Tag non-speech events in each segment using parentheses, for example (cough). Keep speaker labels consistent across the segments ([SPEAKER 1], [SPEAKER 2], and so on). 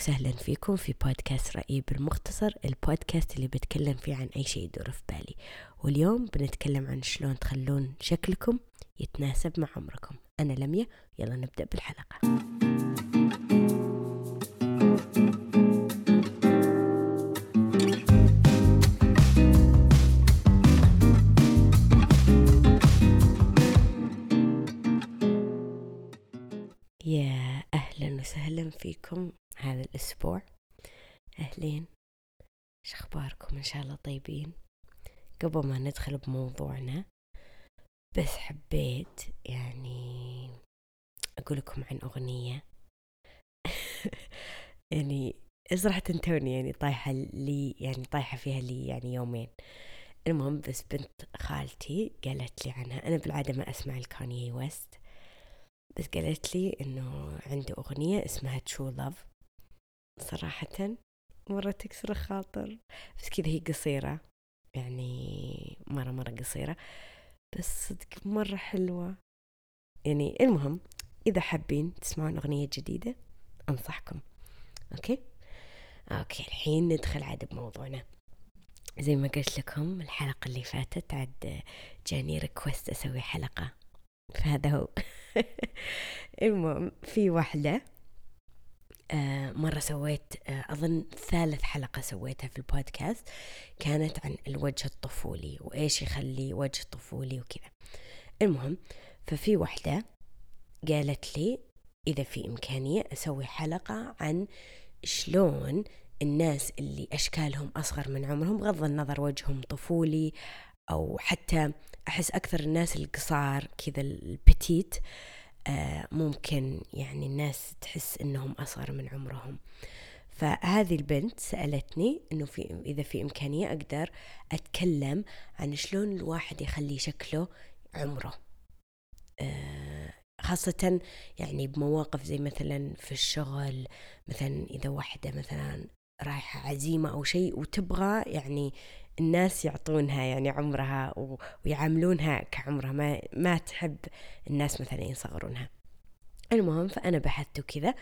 [SPEAKER 1] وسهلا فيكم في بودكاست رأيي بالمختصر البودكاست اللي بتكلم فيه عن أي شيء يدور في بالي. واليوم بنتكلم عن شلون تخلون شكلكم يتناسب مع عمركم. أنا لميا يلا نبدأ بالحلقة. يا أهلا وسهلا فيكم. هذا الأسبوع. أهلين. شخباركم إن شاء الله طيبين. قبل ما ندخل بموضوعنا بس حبيت يعني أقول لكم عن أغنية. (laughs) يعني صراحة توني يعني طايحة لي يعني طايحة فيها لي يعني يومين. المهم بس بنت خالتي قالت لي عنها. أنا بالعادة ما أسمع الكانيي ويست. بس قالت لي إنه عنده أغنية اسمها True Love صراحة مرة تكسر الخاطر. بس كذا هي قصيرة يعني مرة مرة قصيرة. بس صدق مرة حلوة. يعني المهم إذا حابين تسمعون أغنية جديدة أنصحكم. okay؟ okay الحين ندخل عاد بموضوعنا. زي ما قلت لكم الحلقة اللي فاتت عاد جاني request أسوي حلقة. فهذا هو. (laughs) المهم في واحدة مرة سويت آه أظن ثالث حلقة سويتها في البودكاست كانت عن الوجه الطفولي وإيش يخلي وجه طفولي وكذا. المهم ففي واحدة قالت لي إذا في إمكانية أسوي حلقة عن شلون الناس اللي أشكالهم أصغر من عمرهم بغض النظر وجههم طفولي أو حتى أحس أكثر الناس القصار كذا البتيت آه ممكن يعني الناس تحس إنهم أصغر من عمرهم. فهذه البنت سألتني إنه في إذا في إمكانية أقدر أتكلم عن شلون الواحد يخلي شكله عمره. آه خاصة يعني بمواقف زي مثلا في الشغل مثلا إذا واحدة مثلا رايحة عزيمة أو شيء وتبغى يعني الناس يعطونها يعني عمرها ويعاملونها كعمرها. ما, ما تحب الناس مثلا يصغرونها. المهم فأنا بحثت وكذا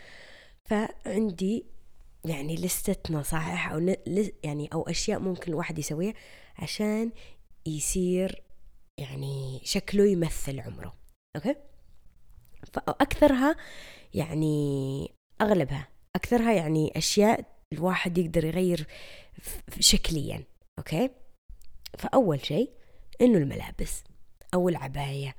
[SPEAKER 1] فعندي يعني لستة نصائح أو يعني أو أشياء ممكن الواحد يسويها عشان يصير يعني شكله يمثل عمره. أوكي؟ فأكثرها يعني أغلبها. أكثرها يعني أشياء الواحد يقدر يغير شكليا. أوكي؟ فأول شيء إنه الملابس أو العباية.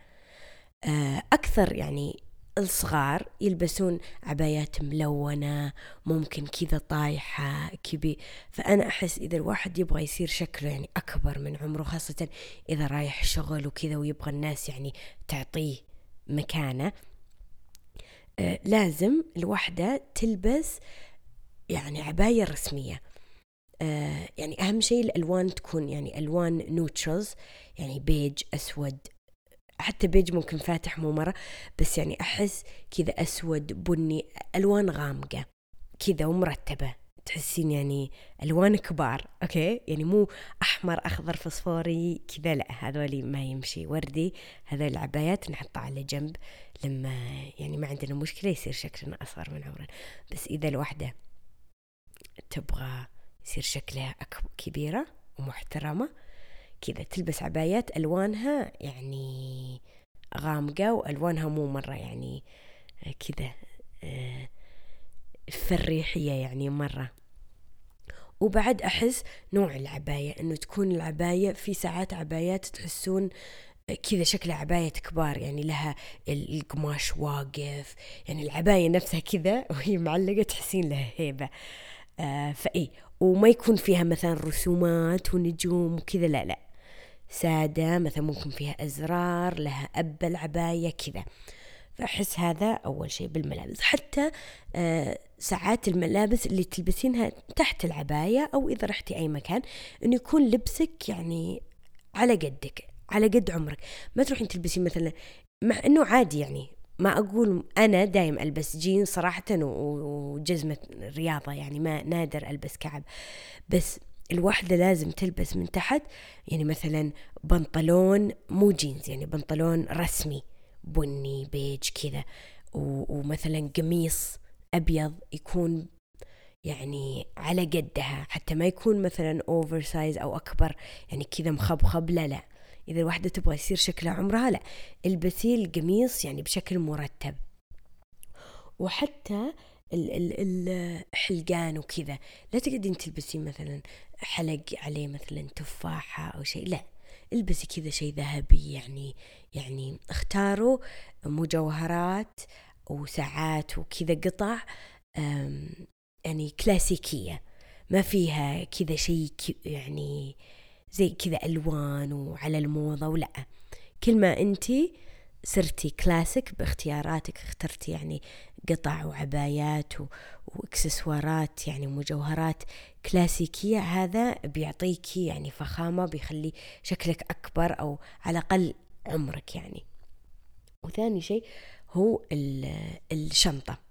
[SPEAKER 1] أكثر يعني الصغار يلبسون عبايات ملونة ممكن كذا طايحة كبي. فأنا أحس إذا الواحد يبغى يصير شكله يعني أكبر من عمره خاصة إذا رايح شغل وكذا ويبغى الناس يعني تعطيه مكانة. آه لازم الوحدة تلبس يعني عباية رسمية. آه يعني أهم شيء الألوان تكون يعني ألوان neutrals يعني بيج أسود. حتى بيج ممكن فاتح مو مرة بس يعني أحس كذا أسود بني ألوان غامقة كذا ومرتبة. تحسين يعني ألوان كبار okay؟ يعني مو أحمر أخضر فسفوري كذا لا هذولي ما يمشي. وردي هذول العبايات نحطها على جنب. لما يعني ما عندنا مشكلة يصير شكلنا أصغر من عمرنا. بس إذا الوحدة تبغى يصير شكلها كبيرة ومحترمة. كذا تلبس عبايات ألوانها يعني غامقة وألوانها مو مرة يعني كذا فريحية يعني مرة. وبعد أحس نوع العباية إنه تكون العباية في ساعات عبايات تحسون كذا شكلها عباية كبار يعني لها القماش واقف يعني العباية نفسها كذا (laughs) وهي معلقة تحسين لها هيبة. آه فإي وما يكون فيها مثلا رسومات ونجوم وكذا لا لا. سادة مثلا ممكن فيها أزرار لها أب العباية كذا. فأحس هذا أول شيء بالملابس. حتى آه ساعات الملابس اللي تلبسينها تحت العباية أو إذا رحتي أي مكان إنه يكون لبسك يعني على قدك على قد عمرك. ما تروحين تلبسين مثلا مع إنه عادي يعني. ما أقول أنا دايم ألبس جين صراحة وجزمة رياضة يعني ما نادر ألبس كعب. بس الوحدة لازم تلبس من تحت يعني مثلا بنطلون مو جينز يعني بنطلون رسمي بني بيج كذا. ومثلا قميص أبيض يكون يعني على قدها حتى ما يكون مثلا oversize أو أكبر يعني كذا مخبخب لا لا. إذا الواحدة تبغى يصير شكلها عمرها لا البسي القميص يعني بشكل مرتب. وحتى الحلقان وكذا. لا تقعدين تلبسين مثلا حلق عليه مثلا تفاحة أو شيء لا. البسي كذا شيء ذهبي يعني يعني اختاروا مجوهرات وساعات وكذا قطع يعني كلاسيكية. ما فيها كذا شيء يعني زي كذا ألوان وعلى الموضة ولا. كل ما أنتي صرتي كلاسيك باختياراتك اخترتي يعني قطع وعبايات وإكسسوارات يعني مجوهرات كلاسيكية هذا بيعطيكي يعني فخامة بيخلي شكلك أكبر أو على الأقل عمرك يعني. وثاني شيء هو الشنطة.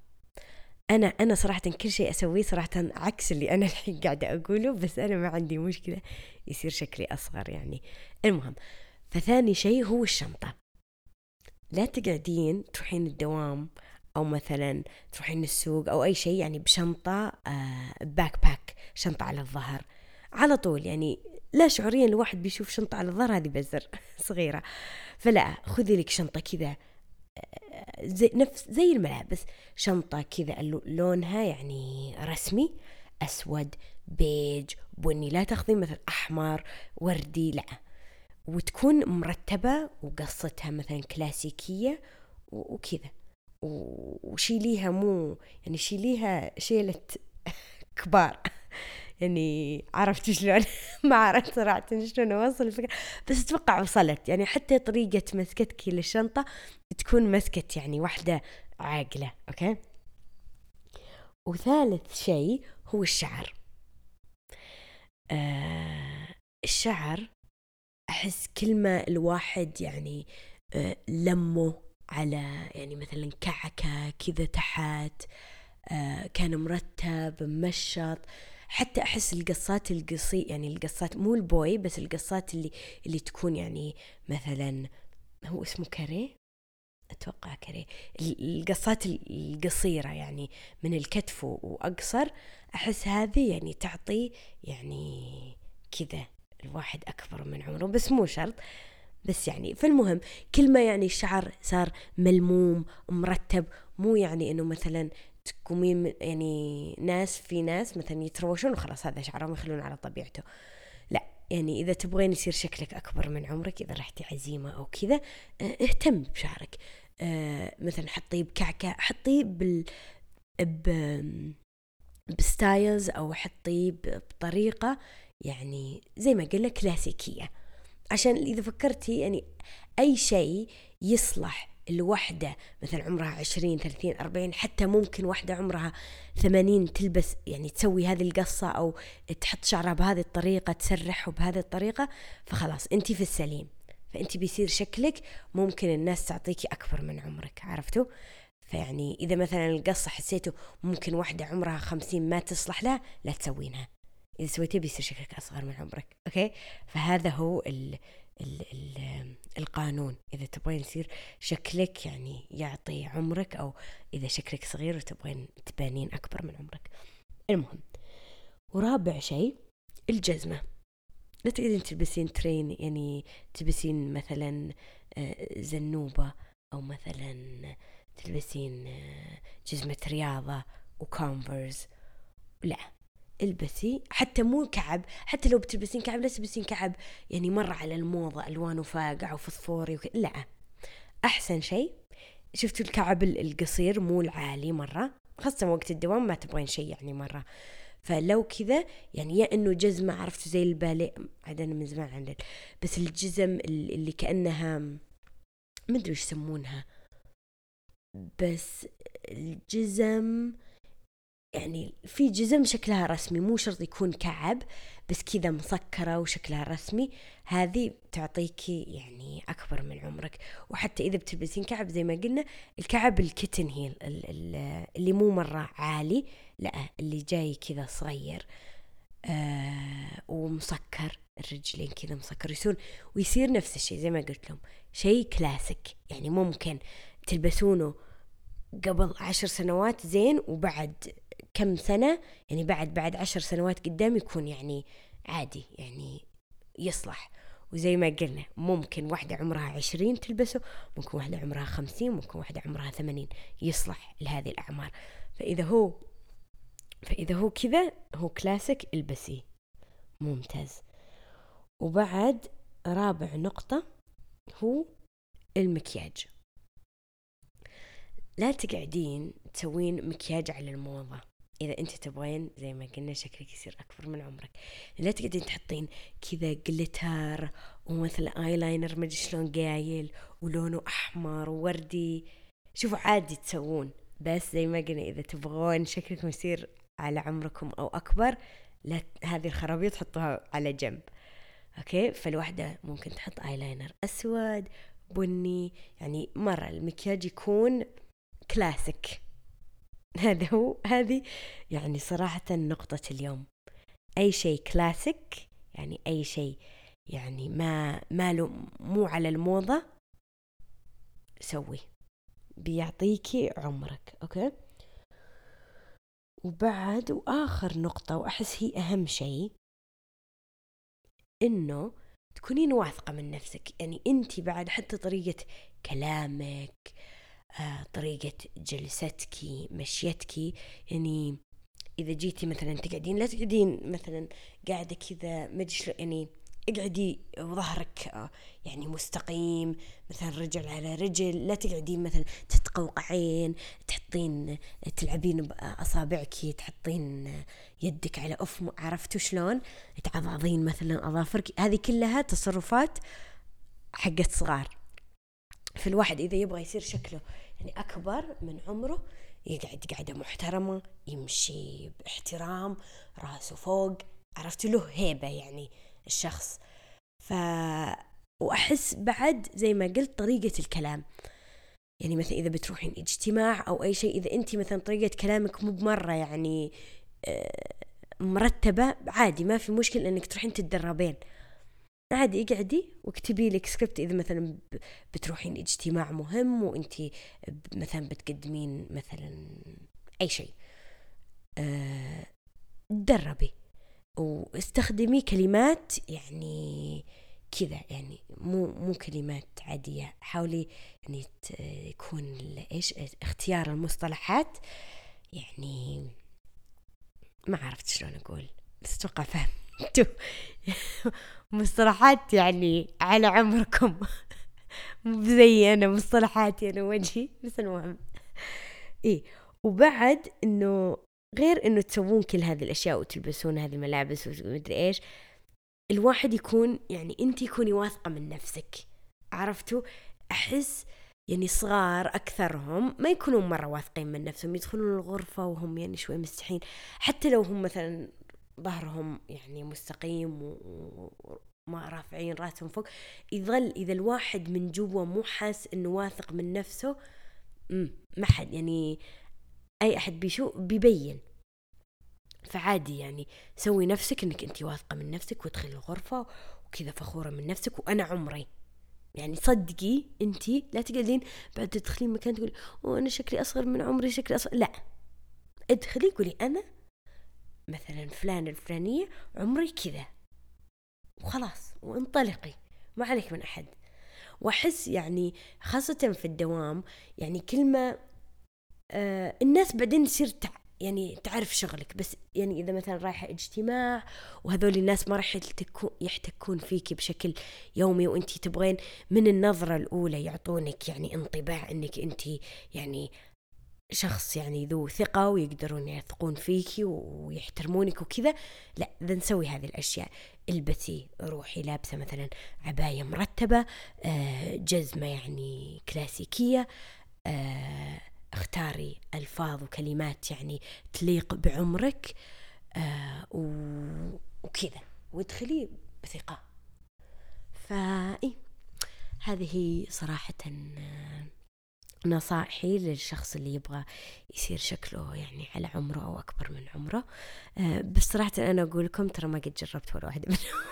[SPEAKER 1] أنا أنا صراحة كل شيء أسويه صراحة عكس اللي أنا (laughs) الحين قاعدة أقوله بس أنا ما عندي مشكلة يصير شكلي أصغر يعني. المهم فثاني شيء هو الشنطة. لا تقعدين تروحين الدوام أو مثلا تروحين السوق أو أي شيء يعني بشنطة back آه، back شنطة على الظهر. على طول يعني لا شعوريا الواحد بيشوف شنطة على الظهر هذه بزر (laughs) صغيرة. فلا خذي لك شنطة كذا آه، زي نفس زي الملابس شنطة كذا لونها يعني رسمي أسود بيج بني لا تاخذين مثلا أحمر وردي لا. وتكون مرتبة وقصتها مثلا كلاسيكية وكذا. وشيليها مو يعني شيليها شيلة (laughs) كبار. يعني عرفت شلون (laughs) ما عرفت صراحة شلون أوصل الفكرة. بس أتوقع وصلت. يعني حتى طريقة مسكتك للشنطة تكون مسكت يعني واحدة عاقلة أوكي؟ وثالث شيء هو الشعر. آه الشعر أحس كل ما الواحد يعني آه لمه على يعني مثلا كعكة كذا تحت آه كان مرتب ممشط حتى أحس القصات القصي يعني القصات مو البوي بس القصات اللي اللي تكون يعني مثلا هو اسمه كاريه أتوقع كاريه القصات القصيرة يعني من الكتف وأقصر أحس هذه يعني تعطي يعني كذا الواحد أكبر من عمره بس مو شرط. بس يعني فالمهم كل ما يعني الشعر صار ملموم مرتب مو يعني إنه مثلا تقومين يعني ناس في ناس مثلا يتروشون وخلاص هذا شعرهم يخلون على طبيعته. لا يعني إذا تبغين يصير شكلك أكبر من عمرك إذا رحتي عزيمة أو كذا آه اهتم بشعرك. آه مثلا حطيه بكعكة حطيه بال ب بستايلز أو حطيه بطريقة يعني زي ما قلنا كلاسيكية. عشان إذا فكرتي يعني أي شيء يصلح الوحدة مثلا عمرها عشرين ثلاثين أربعين حتى ممكن وحدة عمرها ثمانين تلبس يعني تسوي هذه القصة أو تحط شعرها بهذه الطريقة تسرحه بهذه الطريقة فخلاص أنت في السليم. فأنت بيصير شكلك ممكن الناس تعطيكي أكبر من عمرك عرفتوا؟ فيعني إذا مثلا القصة حسيتوا ممكن واحدة عمرها خمسين ما تصلح لها لا تسوينها. إذا سويتيه بيصير شكلك أصغر من عمرك أوكي؟ فهذا هو ال ال القانون. إذا تبغين يصير شكلك يعني يعطي عمرك أو إذا شكلك صغير وتبغين تبانين أكبر من عمرك. المهم ورابع شيء الجزمة. لا تقدرين تلبسين ترين يعني تلبسين مثلا آه، زنوبة أو مثلا تلبسين آه، جزمة رياضة وكونفرز لا. البسي حتى مو كعب حتى لو بتلبسين كعب لا تلبسين كعب. يعني مرة على الموضة ألوانه فاقع وفسفوري وك... لا. أحسن شيء شفتوا الكعب القصير مو العالي مرة؟ خاصة وقت الدوام ما تبغين شيء يعني مرة. فلو كذا يعني يا إنه جزمة عرفتوا زي البالي عاد أنا من زمان عن بس الجزم اللي كأنها ما أدري وش يسمونها. بس الجزم يعني في جزم شكلها رسمي مو شرط يكون كعب بس كذا مسكرة وشكلها رسمي. هذه تعطيكي يعني أكبر من عمرك. وحتى إذا بتلبسين كعب زي ما قلنا الكعب الكتن هي اللي مو مرة عالي لا اللي جاي كذا صغير آه ومسكر الرجلين كذا مسكر. يصير ويصير نفس الشيء زي ما قلت لهم. شيء كلاسيك. يعني ممكن تلبسونه قبل عشر سنوات زين وبعد كم سنة يعني بعد بعد عشر سنوات قدام يكون يعني عادي يعني يصلح. وزي ما قلنا ممكن واحدة عمرها عشرين تلبسه ممكن واحدة عمرها خمسين ممكن واحدة عمرها ثمانين يصلح لهذه الأعمار. فإذا هو فإذا هو كذا هو كلاسيك البسيه ممتاز. وبعد رابع نقطة هو المكياج. لا تقعدين تسوين مكياج على الموضة. إذا أنت تبغين زي ما قلنا شكلك يصير أكبر من عمرك. لا تقعدين تحطين كذا جلتر ومثلا آيلاينر مدري شلون قايل ولونه أحمر ووردي. شوفوا عادي تسوون. بس زي ما قلنا إذا تبغون شكلكم يصير على عمركم أو أكبر لا هذه الخرابيط حطوها على جنب. okay؟ فالوحدة ممكن تحط ايلاينر أسود بني يعني مرة المكياج يكون كلاسيك (laughs) هذا هو هذه يعني صراحة نقطة اليوم. أي شيء كلاسيك يعني أي شيء يعني ما ماله مو على الموضة سوي بيعطيكي عمرك أوكي؟ وبعد وآخر نقطة وأحس هي أهم شيء إنه تكونين واثقة من نفسك. يعني أنت بعد حتى طريقة كلامك طريقة جلستك مشيتك. يعني إذا جيتي مثلا تقعدين لا تقعدين مثلا قاعدة كذا مدري يعني اقعدي وظهرك آه، يعني مستقيم مثلا رجل على رجل. لا تقعدين مثلا تتقوقعين تحطين تلعبين بأصابعك تحطين يدك على أف عرفتوا شلون؟ تعضعضين مثلا أظافرك. هذه كلها تصرفات حقت صغار. فالواحد إذا يبغى يصير شكله يعني أكبر من عمره يقعد قعدة محترمة يمشي باحترام راسه فوق عرفت له هيبة يعني الشخص. ف وأحس بعد زي ما قلت طريقة الكلام. يعني مثلا إذا بتروحين اجتماع أو أي شيء إذا أنت مثلا طريقة كلامك مو بمرة يعني آه، مرتبة عادي ما في مشكلة إنك تروحين تتدربين. عادي اقعدي واكتبي لك سكريبت إذا مثلا بتروحين اجتماع مهم وانت مثلا بتقدمين مثلا أي شيء. تدربي واستخدمي كلمات يعني كذا يعني مو مو كلمات عادية. حاولي يعني يكون إيش؟ اختيار المصطلحات. يعني ما عرفت شلون أقول بس أتوقع فهمتوا مصطلحات يعني على عمركم. مو زي أنا مصطلحاتي أنا وجهي بس المهم. إيه. وبعد إنه غير إنه تسوون كل هذه الأشياء وتلبسون هذه الملابس ومدري إيش الواحد يكون يعني أنت كوني واثقة من نفسك. عرفتوا؟ أحس يعني صغار أكثرهم ما يكونون مرة واثقين من نفسهم يدخلون الغرفة وهم يعني شوي مستحين حتى لو هم مثلا ظهرهم يعني مستقيم وما رافعين راسهم فوق يظل إذا الواحد من جوا مو حاس إنه واثق من نفسه ما حد يعني أي أحد بيشوف بيبين. فعادي يعني سوي نفسك إنك انت واثقة من نفسك وادخلي الغرفة وكذا فخورة من نفسك وأنا عمري. يعني صدقي انت لا تقعدين بعد تدخلين مكان تقول وأنا شكلي أصغر من عمري شكلي اصغر لا. ادخلي قولي أنا مثلا فلان الفلانية عمري كذا. وخلاص وانطلقي. ما عليك من أحد. وأحس يعني خاصة في الدوام يعني كلمة آه الناس بعدين تصير يعني تعرف شغلك. بس يعني إذا مثلا رايحة اجتماع وهذول الناس ما راح يحتكون فيك بشكل يومي وانت تبغين من النظرة الأولى يعطونك يعني انطباع إنك انت يعني شخص يعني ذو ثقة ويقدرون يثقون فيكي ويحترمونك وكذا لا إذا نسوي هذه الأشياء. البسي روحي لابسة مثلا عباية مرتبة آه، جزمة يعني كلاسيكية آه، اختاري ألفاظ وكلمات يعني تليق بعمرك آه، وكذا وادخلي بثقة. فإيه هذه صراحة نصائحي للشخص اللي يبغى يصير شكله يعني على عمره أو أكبر من عمره. أه بس صراحة أنا أقول لكم ترى ما قد جربت ولا واحدة منهم.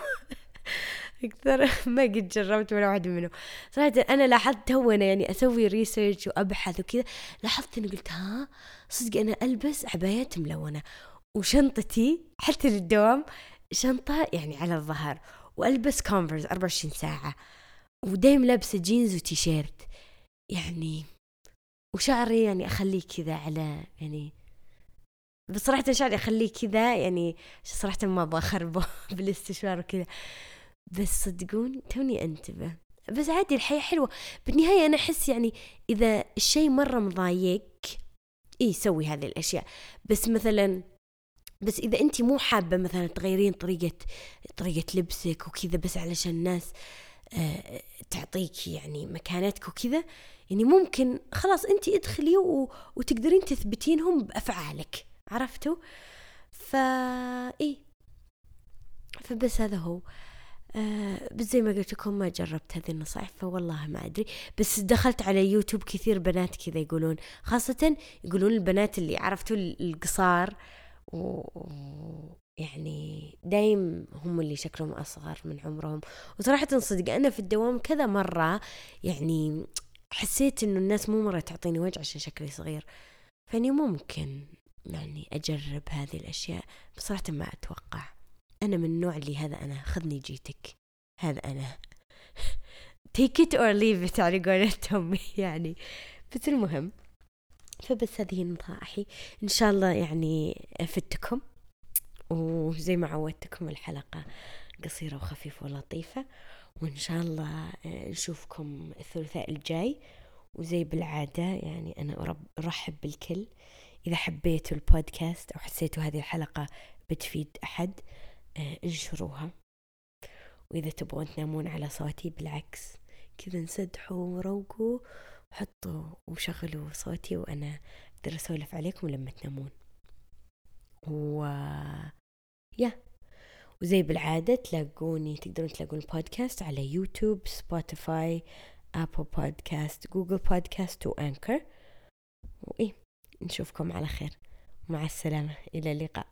[SPEAKER 1] (laughs) أكثر ما قد جربت ولا واحدة منهم. صراحة أنا لاحظت تو أنا يعني أسوي research وأبحث وكذا لاحظت إني قلت ها صدق أنا ألبس عبايات ملونة وشنطتي حتى للدوام شنطة يعني على الظهر وألبس Converse 24 ساعة ودايم لابسة جينز وتيشيرت. يعني وشعري يعني أخليه كذا على يعني بس صراحة شعري أخليه كذا يعني صراحة ما بخربه (laughs) بالاستشوار وكذا. بس صدقون توني أنتبه. بس عادي الحياة حلوة. بالنهاية أنا أحس يعني إذا الشيء مرة مضايق إيه سوي هذه الأشياء. بس مثلا بس إذا أنت مو حابة مثلا تغيرين طريقة طريقة لبسك وكذا بس علشان الناس آه تعطيك يعني مكانتك وكذا يعني ممكن خلاص أنت ادخلي و... وتقدرين تثبتينهم بأفعالك عرفتوا؟ فا إيه. فبس هذا هو. آه بس زي ما قلت لكم ما جربت هذه النصائح فوالله ما أدري. بس دخلت على يوتيوب كثير بنات كذا يقولون خاصة يقولون البنات اللي عرفتوا القصار و يعني دايم هم اللي شكلهم أصغر من عمرهم. وصراحة صدق أنا في الدوام كذا مرة يعني حسيت إنه الناس مو مرة تعطيني وجه عشان شكلي صغير. فإني ممكن يعني أجرب هذه الأشياء. بصراحة ما أتوقع. أنا من النوع اللي هذا أنا خذني جيتك. هذا أنا. (laughs) Take it or leave it على قولتهم (laughs) يعني. بس المهم فبس هذه نصائحي. إن شاء الله يعني أفدتكم وزي ما عودتكم الحلقة قصيرة وخفيفة ولطيفة. وإن شاء الله نشوفكم الثلاثاء الجاي. وزي بالعادة يعني أنا أرحب بالكل. إذا حبيتوا البودكاست أو حسيتوا هذه الحلقة بتفيد أحد آه، انشروها. وإذا تبغون تنامون على صوتي بالعكس. كذا انسدحوا وروقوا وحطوا وشغلوا صوتي وأنا أقدر أسولف عليكم لما تنامون. و يا وزي بالعادة تلاقوني تقدرون تلاقون البودكاست على YouTube Spotify Apple Podcast Google Podcast و Anchor. وإيه نشوفكم على خير. مع السلامة. إلى اللقاء.